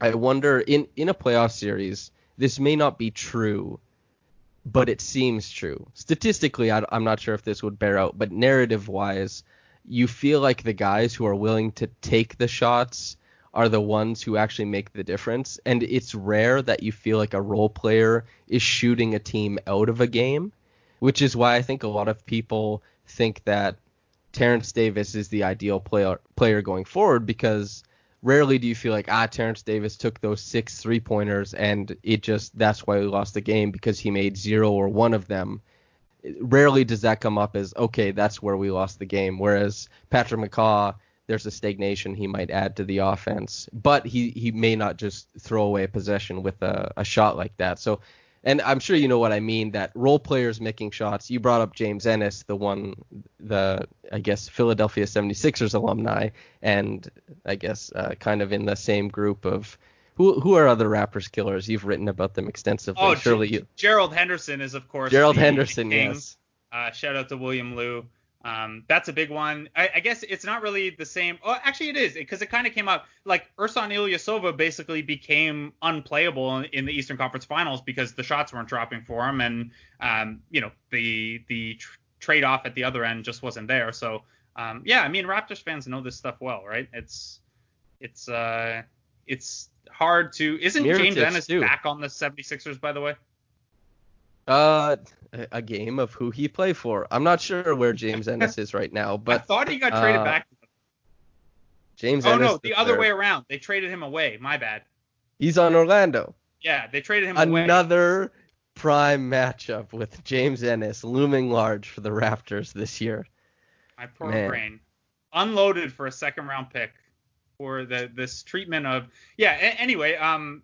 I wonder in in a playoff series, this may not be true but it seems true. Statistically, I, am not sure if this would bear out, but narrative wise, you feel like the guys who are willing to take the shots are the ones who actually make the difference. And it's rare that you feel like a role player is shooting a team out of a game, which is why I think a lot of people think that Terence Davis is the ideal player player going forward because rarely do you feel like ah Terence Davis took those six three pointers and it just that's why we lost the game because he made zero or one of them. Rarely does that come up as okay that's where we lost the game. Whereas Patrick McCaw, there's a stagnation he might add to the offense, but he he may not just throw away a possession with a, a shot like that. So and I'm sure you know what I mean that role players making shots. You brought up James Ennis, the one, the I guess Philadelphia 76ers alumni, and I guess uh, kind of in the same group of who who are other Raptors killers? You've written about them extensively. Oh, surely G- you. Gerald Henderson is of course. Gerald Henderson, yes. Uh, shout out to William Lou. Um, that's a big one. I, I, guess it's not really the same. Oh, actually, it is because it kind of came up like Ersan Ilyasova basically became unplayable in, in, the Eastern Conference Finals because the shots weren't dropping for him, and um, you know the the tr- trade off at the other end just wasn't there. So um, yeah, I mean Raptors fans know this stuff well, right? It's it's uh it's hard to. Isn't James Ennis too. back on the 76ers by the way? Uh, a game of who he played for. I'm not sure where James Ennis is right now, but I thought he got traded uh, back. James. Oh Ennis no, the, the other way around. They traded him away. My bad. He's on Orlando. Yeah, they traded him Another away. Another prime matchup with James Ennis looming large for the Raptors this year. My poor Man. brain. Unloaded for a second round pick for the this treatment of yeah. A- anyway, um,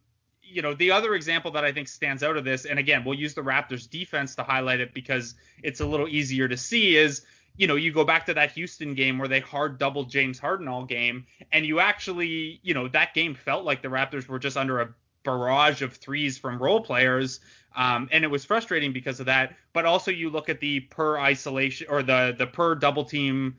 you know, the other example that I think stands out of this, and again, we'll use the Raptors defense to highlight it because it's a little easier to see, is you know, you go back to that Houston game where they hard doubled James Harden all game, and you actually, you know, that game felt like the Raptors were just under a barrage of threes from role players. Um, and it was frustrating because of that. But also you look at the per isolation or the the per double team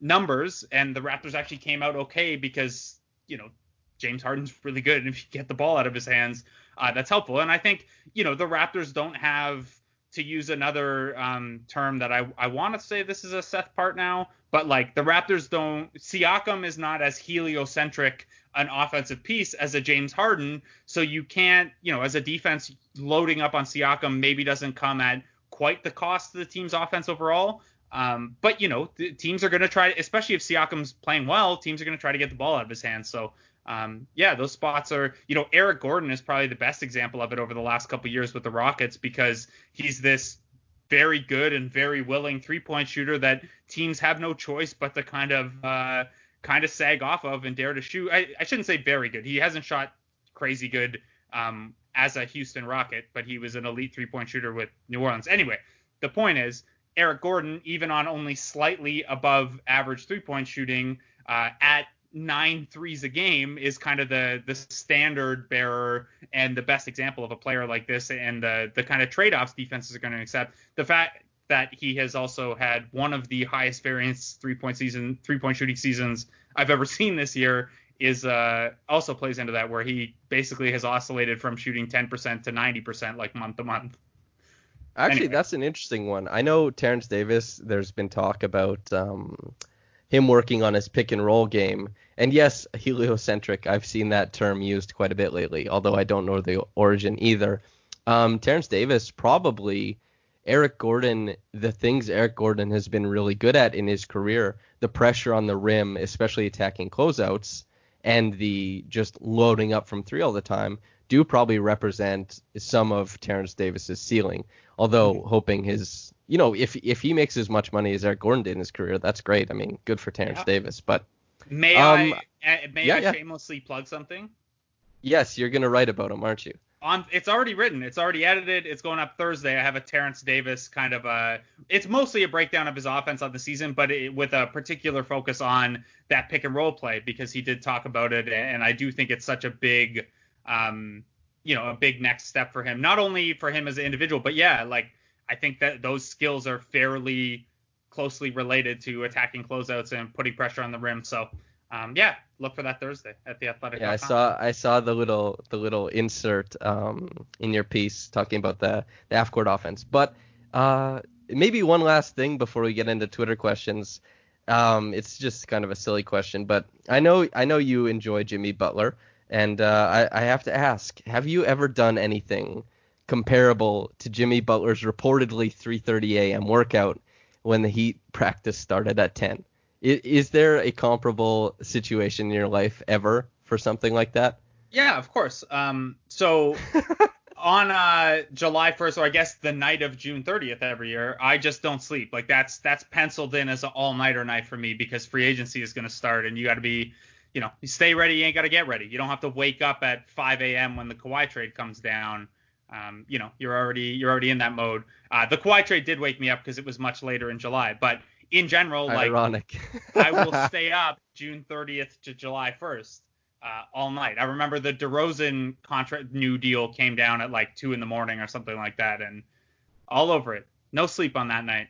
numbers, and the Raptors actually came out okay because you know James Harden's really good, and if you get the ball out of his hands, uh, that's helpful. And I think you know the Raptors don't have to use another um, term that I I want to say this is a Seth Partnow, but like the Raptors don't Siakam is not as heliocentric an offensive piece as a James Harden, so you can't you know as a defense loading up on Siakam maybe doesn't come at quite the cost of the team's offense overall. Um, but you know, teams are going to try, especially if Siakam's playing well, teams are going to try to get the ball out of his hands. So um, yeah, those spots are, you know, Eric Gordon is probably the best example of it over the last couple years with the Rockets because he's this very good and very willing three point shooter that teams have no choice but to kind of uh, kind of sag off of and dare to shoot. I, I shouldn't say very good. He hasn't shot crazy good um, as a Houston Rocket, but he was an elite three point shooter with New Orleans. Anyway, the point is Eric Gordon, even on only slightly above average three point shooting uh, at nine threes a game is kind of the the standard bearer and the best example of a player like this and the the kind of trade-offs defenses are going to accept. The fact that he has also had one of the highest variance three-point season three-point shooting seasons I've ever seen this year is uh also plays into that where he basically has oscillated from shooting 10% to 90% like month to month. Actually, Anyway. that's an interesting one. I know Terence Davis. There's been talk about um, him working on his pick and roll game. And yes, heliocentric. I've seen that term used quite a bit lately, although I don't know the origin either. Um, Terence Davis probably Eric Gordon. The things Eric Gordon has been really good at in his career, the pressure on the rim, especially attacking closeouts, and the just loading up from three all the time, do probably represent some of Terence Davis's ceiling. Although hoping his, you know, if if he makes as much money as Eric Gordon did in his career, that's great. I mean, good for Terence Yeah. Davis. But May Um, I uh, may yeah, I yeah. shamelessly plug something? yes, you're gonna write about him, aren't you? on it's already written it's already edited it's going up thursday i have a terence davis kind of a it's mostly a breakdown of his offense on the season but it, with a particular focus on that pick and roll play because he did talk about it and i do think it's such a big um you know a big next step for him not only for him as an individual but yeah like i think that those skills are fairly closely related to attacking closeouts and putting pressure on the rim so um yeah look for that thursday at the athletic Yeah, I saw I saw the little the little insert um, in your piece talking about the the half court offense. But uh, maybe one last thing before we get into Twitter questions. Um, it's just kind of a silly question, but I know I know you enjoy Jimmy Butler, and uh, I, I have to ask: Have you ever done anything comparable to Jimmy Butler's reportedly 3:30 a.m. workout when the Heat practice started at 10? I- Is there a comparable situation in your life ever for something like that? Yeah, of course. Um, so on uh, July 1st, or I guess the night of June 30th every year, I just don't sleep. Like that's that's penciled in as an all-nighter night for me because free agency is going to start, and you got to be, you know, you stay ready. You ain't got to get ready. You don't have to wake up at 5 a.m. when the Kawhi trade comes down. Um, you know, you're already you're already in that mode. Uh, the Kawhi trade did wake me up because it was much later in July, but in general, like Ironic. I will stay up June 30th to July 1st uh, all night. I remember the DeRozan contract new deal came down at like two in the morning or something like that, and all over it. No sleep on that night.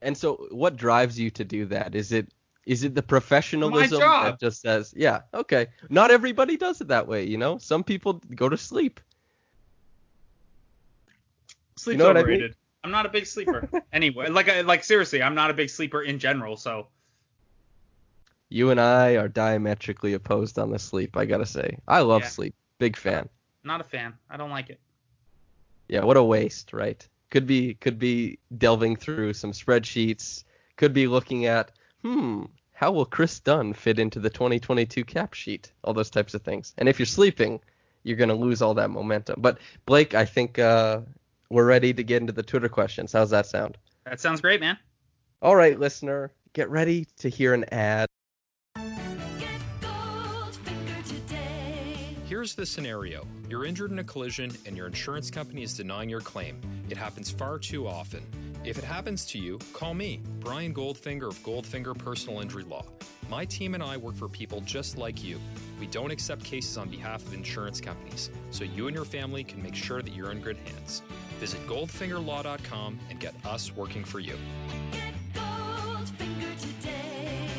and so, what drives you to do that? Is it is it the professionalism that just says, yeah, okay. Not everybody does it that way, you know. Some people go to sleep. Sleep's know what I mean? I'm not a big sleeper. anyway, like I, like seriously, I'm not a big sleeper in general. So You and I are diametrically opposed on the sleep. I gotta say, I love Yeah. sleep. Big fan. not a fan. I don't like it. Yeah, what a waste, right? Could be could be delving through some spreadsheets. Could be looking at, hmm, how will Kris Dunn fit into the 2022 cap sheet? All those types of things. And if you're sleeping, you're gonna lose all that momentum. But Blake, I think uh, we're ready to get into the Twitter questions. How's that sound? That sounds great, man. All right, listener, get ready to hear an ad. Get Goldfinger today. Here's the scenario you're injured in a collision and your insurance company is denying your claim. It happens far too often. If it happens to you, call me, Brian Goldfinger of Goldfinger Personal Injury Law. My team and I work for people just like you. We don't accept cases on behalf of insurance companies, so you and your family can make sure that you're in good hands. Visit goldfingerlaw.com and get us working for you. Get Goldfinger today.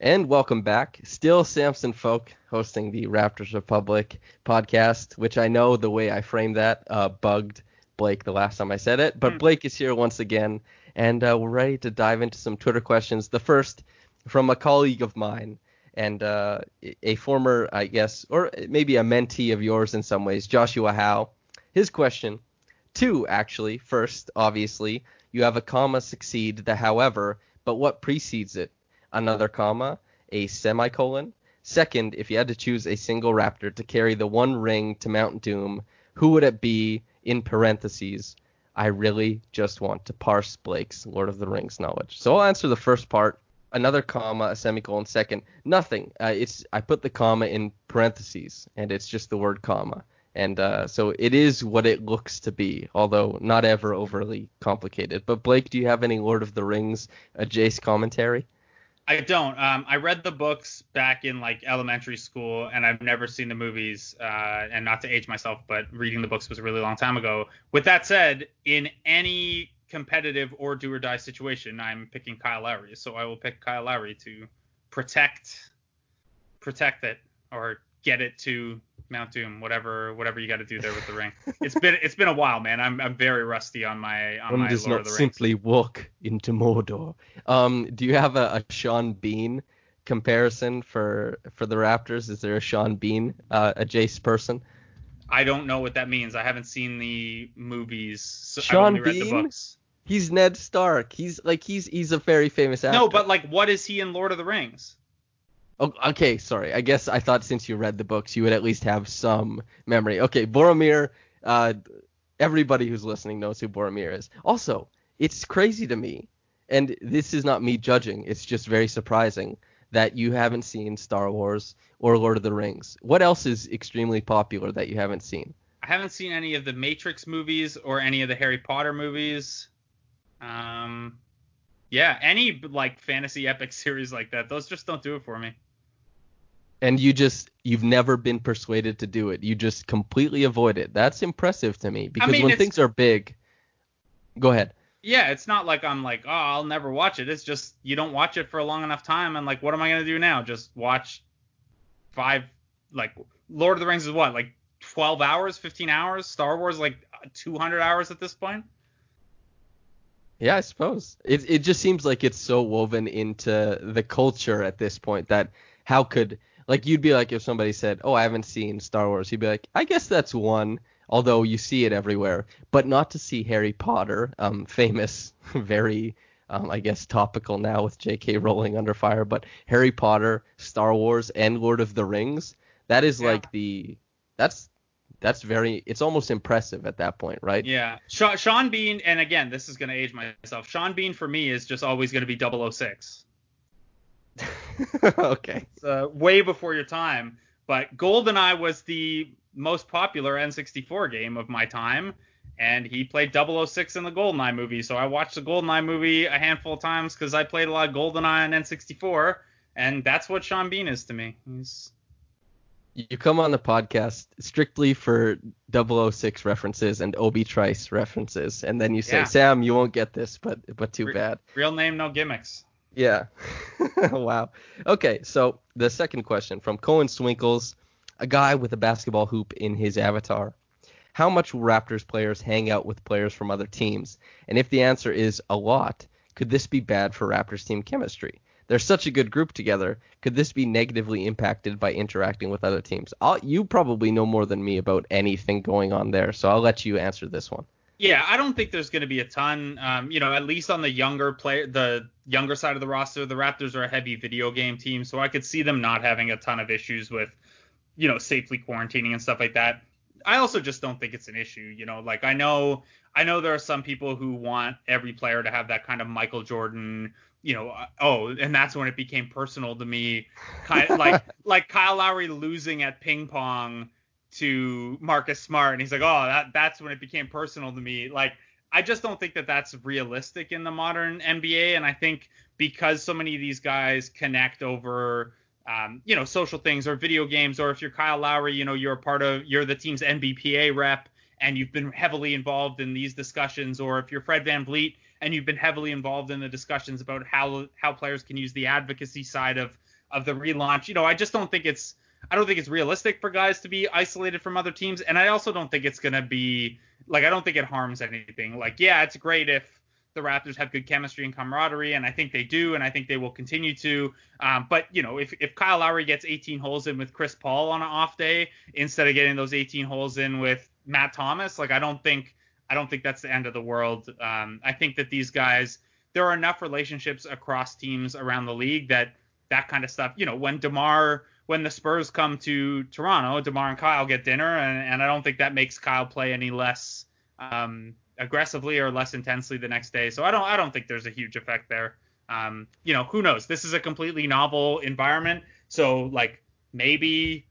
And welcome back. Still Samson Folk hosting the Raptors Republic podcast, which I know the way I framed that uh, bugged Blake the last time I said it. But Blake is here once again, and uh, we're ready to dive into some Twitter questions. The first from a colleague of mine and uh, a former, I guess, or maybe a mentee of yours in some ways, Joshua Howe. His question Two, actually. First, obviously, you have a comma succeed the however, but what precedes it? Another comma, a semicolon. Second, if you had to choose a single Raptor to carry the one ring to Mount Doom, who would it be in parentheses? I really just want to parse Blake's Lord of the Rings knowledge. So I'll answer the first part. Another comma, a semicolon, second. Nothing. Uh, it's I put the comma in parentheses, and it's just the word comma. And uh, so it is what it looks to be, although not ever overly complicated. But Blake, do you have any Lord of the Rings Jace commentary? I don't. Um, I read the books back in like elementary school, and I've never seen the movies. Uh, and not to age myself, but reading the books was a really long time ago. With that said, in any competitive or do or die situation, I'm picking Kyle Lowry. So I will pick Kyle Lowry to protect, protect it or get it to Mount Doom. Whatever, whatever you got to do there with the ring. It's been it's been a while, man. I'm I'm very rusty on my on One my does Lord not of the Rings. simply walk into Mordor. Um, do you have a, a Sean Bean comparison for for the Raptors? Is there a Sean Bean, uh, a Jace person? I don't know what that means. I haven't seen the movies. So Sean only read the Bean? He's Ned Stark. He's like he's he's a very famous actor. No, but like, what is he in Lord of the Rings? Oh, okay, sorry. I guess I thought since you read the books, you would at least have some memory. Okay, Boromir. Uh, everybody who's listening knows who Boromir is. Also, it's crazy to me, and this is not me judging. It's just very surprising that you haven't seen Star Wars or Lord of the Rings. What else is extremely popular that you haven't seen? I haven't seen any of the Matrix movies or any of the Harry Potter movies. Um, yeah, any like fantasy epic series like that, those just don't do it for me. And you just you've never been persuaded to do it. You just completely avoid it. That's impressive to me because mean, when things are big, go ahead. Yeah, it's not like I'm like, oh, I'll never watch it. It's just you don't watch it for a long enough time, and like, what am I gonna do now? Just watch five, like Lord of the Rings is what, like 12 hours, 15 hours. Star Wars like 200 hours at this point. Yeah, I suppose. It it just seems like it's so woven into the culture at this point that how could like you'd be like if somebody said, "Oh, I haven't seen Star Wars," you'd be like, "I guess that's one." Although you see it everywhere, but not to see Harry Potter, um, famous, very, um, I guess topical now with J.K. Rowling under fire. But Harry Potter, Star Wars, and Lord of the Rings, that is Yeah. like the, that's, that's very, it's almost impressive at that point, right? Yeah, Sean Bean, and again, this is gonna age myself. Sean Bean for me is just always gonna be 006. okay. It's uh, way before your time. But GoldenEye was the most popular N64 game of my time, and he played 006 in the GoldenEye movie. So I watched the GoldenEye movie a handful of times because I played a lot of GoldenEye on N64, and that's what Sean Bean is to me. He's You come on the podcast strictly for 006 references and Obi Trice references, and then you say, Yeah. "Sam, you won't get this, but but too Re- bad." real name, no gimmicks. Yeah. wow. Okay, so the second question from Cohen Swinkles, a guy with a basketball hoop in his avatar. How much Raptors players hang out with players from other teams? And if the answer is a lot, could this be bad for Raptors team chemistry? They're such a good group together. Could this be negatively impacted by interacting with other teams? I'll, you probably know more than me about anything going on there, so I'll let you answer this one. Yeah, I don't think there's going to be a ton. Um, you know, at least on the younger player, the younger side of the roster, the Raptors are a heavy video game team, so I could see them not having a ton of issues with, you know, safely quarantining and stuff like that. I also just don't think it's an issue. You know, like I know, I know there are some people who want every player to have that kind of Michael Jordan. You know, uh, oh, and that's when it became personal to me, kind of like like Kyle Lowry losing at ping pong to Marcus Smart, and he's like, oh, that that's when it became personal to me. Like, I just don't think that that's realistic in the modern NBA, and I think because so many of these guys connect over, um, you know, social things or video games, or if you're Kyle Lowry, you know, you're a part of, you're the team's NBPA rep, and you've been heavily involved in these discussions, or if you're Fred VanVleet and you've been heavily involved in the discussions about how how players can use the advocacy side of of the relaunch, you know, I just don't think it's I don't think it's realistic for guys to be isolated from other teams, and I also don't think it's gonna be like I don't think it harms anything. Like, yeah, it's great if the Raptors have good chemistry and camaraderie, and I think they do, and I think they will continue to. Um, but you know, if if Kyle Lowry gets 18 holes in with Chris Paul on an off day instead of getting those 18 holes in with Matt Thomas, like I don't think I don't think that's the end of the world. Um, I think that these guys there are enough relationships across teams around the league that that kind of stuff. You know, when Demar when the Spurs come to Toronto, Demar and Kyle get dinner, and, and I don't think that makes Kyle play any less um, aggressively or less intensely the next day. So I don't I don't think there's a huge effect there. Um, you know, who knows? This is a completely novel environment, so like maybe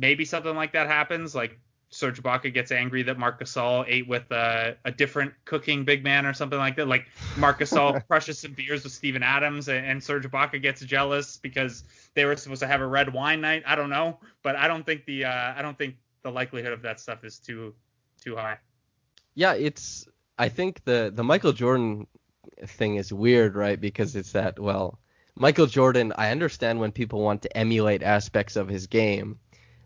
maybe something like that happens. Like Serge Ibaka gets angry that Marc Gasol ate with a, a different cooking big man or something like that. Like Marc Gasol crushes some beers with Steven Adams and, and Serge Ibaka gets jealous because they were supposed to have a red wine night. I don't know, but I don't think the uh, I don't think the likelihood of that stuff is too too high. Yeah, it's I think the the Michael Jordan thing is weird, right? Because it's that well, Michael Jordan, I understand when people want to emulate aspects of his game,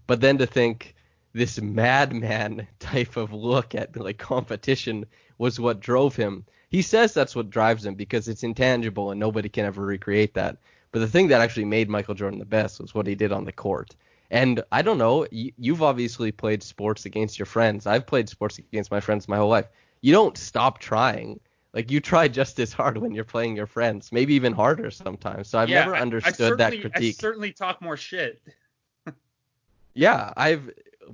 but then to think this madman type of look at like competition was what drove him. He says that's what drives him because it's intangible and nobody can ever recreate that. But the thing that actually made Michael Jordan the best was what he did on the court. And I don't know, you, you've obviously played sports against your friends. I've played sports against my friends my whole life. You don't stop trying. Like you try just as hard when you're playing your friends, maybe even harder sometimes. So I've yeah, never I- I understood that critique. I certainly talk more shit. Yeah, I've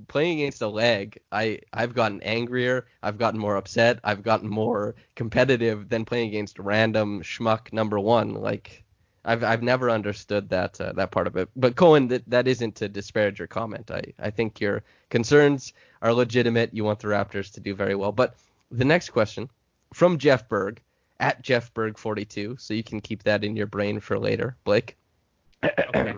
playing against a leg. I I've gotten angrier. I've gotten more upset. I've gotten more competitive than playing against random schmuck number one. Like I've I've never understood that uh, that part of it. But Cohen, that that isn't to disparage your comment. I I think your concerns are legitimate. You want the Raptors to do very well. But the next question from Jeff Berg at Jeff Berg 42, so you can keep that in your brain for later, Blake. Okay.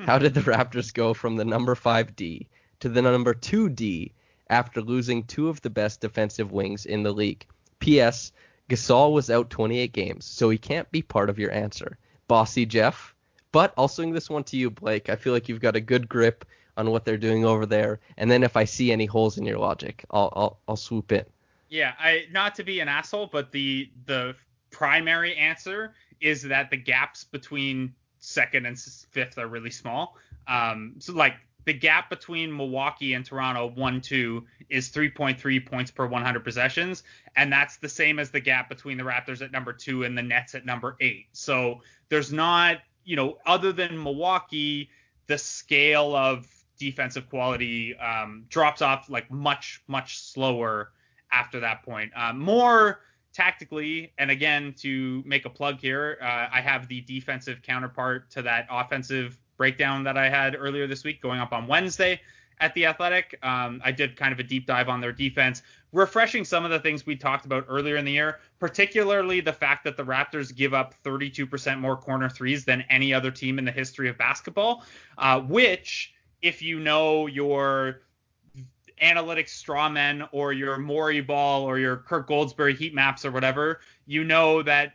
How did the Raptors go from the number 5D to the number 2D after losing two of the best defensive wings in the league? P.S. Gasol was out 28 games, so he can't be part of your answer. Bossy Jeff. But I'll swing this one to you, Blake. I feel like you've got a good grip on what they're doing over there. And then if I see any holes in your logic, I'll I'll, I'll swoop in. Yeah, I not to be an asshole, but the the primary answer is that the gaps between second and fifth are really small. Um, so like the gap between Milwaukee and Toronto one two is 3.3 points per 100 possessions, and that's the same as the gap between the Raptors at number two and the Nets at number eight. So there's not, you know, other than Milwaukee, the scale of defensive quality um, drops off like much much slower after that point. Uh, more tactically, and again to make a plug here, uh, I have the defensive counterpart to that offensive breakdown that I had earlier this week going up on Wednesday at the Athletic. Um, I did kind of a deep dive on their defense, refreshing some of the things we talked about earlier in the year, particularly the fact that the Raptors give up 32% more corner threes than any other team in the history of basketball, uh, which, if you know your analytics straw men or your Morey ball or your Kirk Goldsberry heat maps or whatever, you know that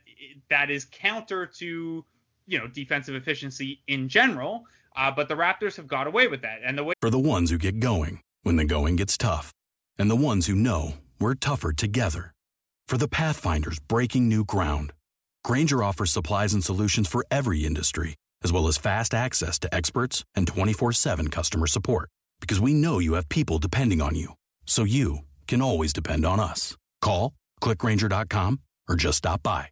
that is counter to you know defensive efficiency in general. Uh, but the Raptors have got away with that, and the way For the ones who get going when the going gets tough. And the ones who know we're tougher together. For the Pathfinders breaking new ground. Grainger offers supplies and solutions for every industry, as well as fast access to experts and 24 7 customer support. Because we know you have people depending on you. So you can always depend on us. Call, clickgrainger.com, or just stop by.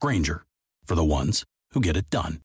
Grainger, for the ones who get it done.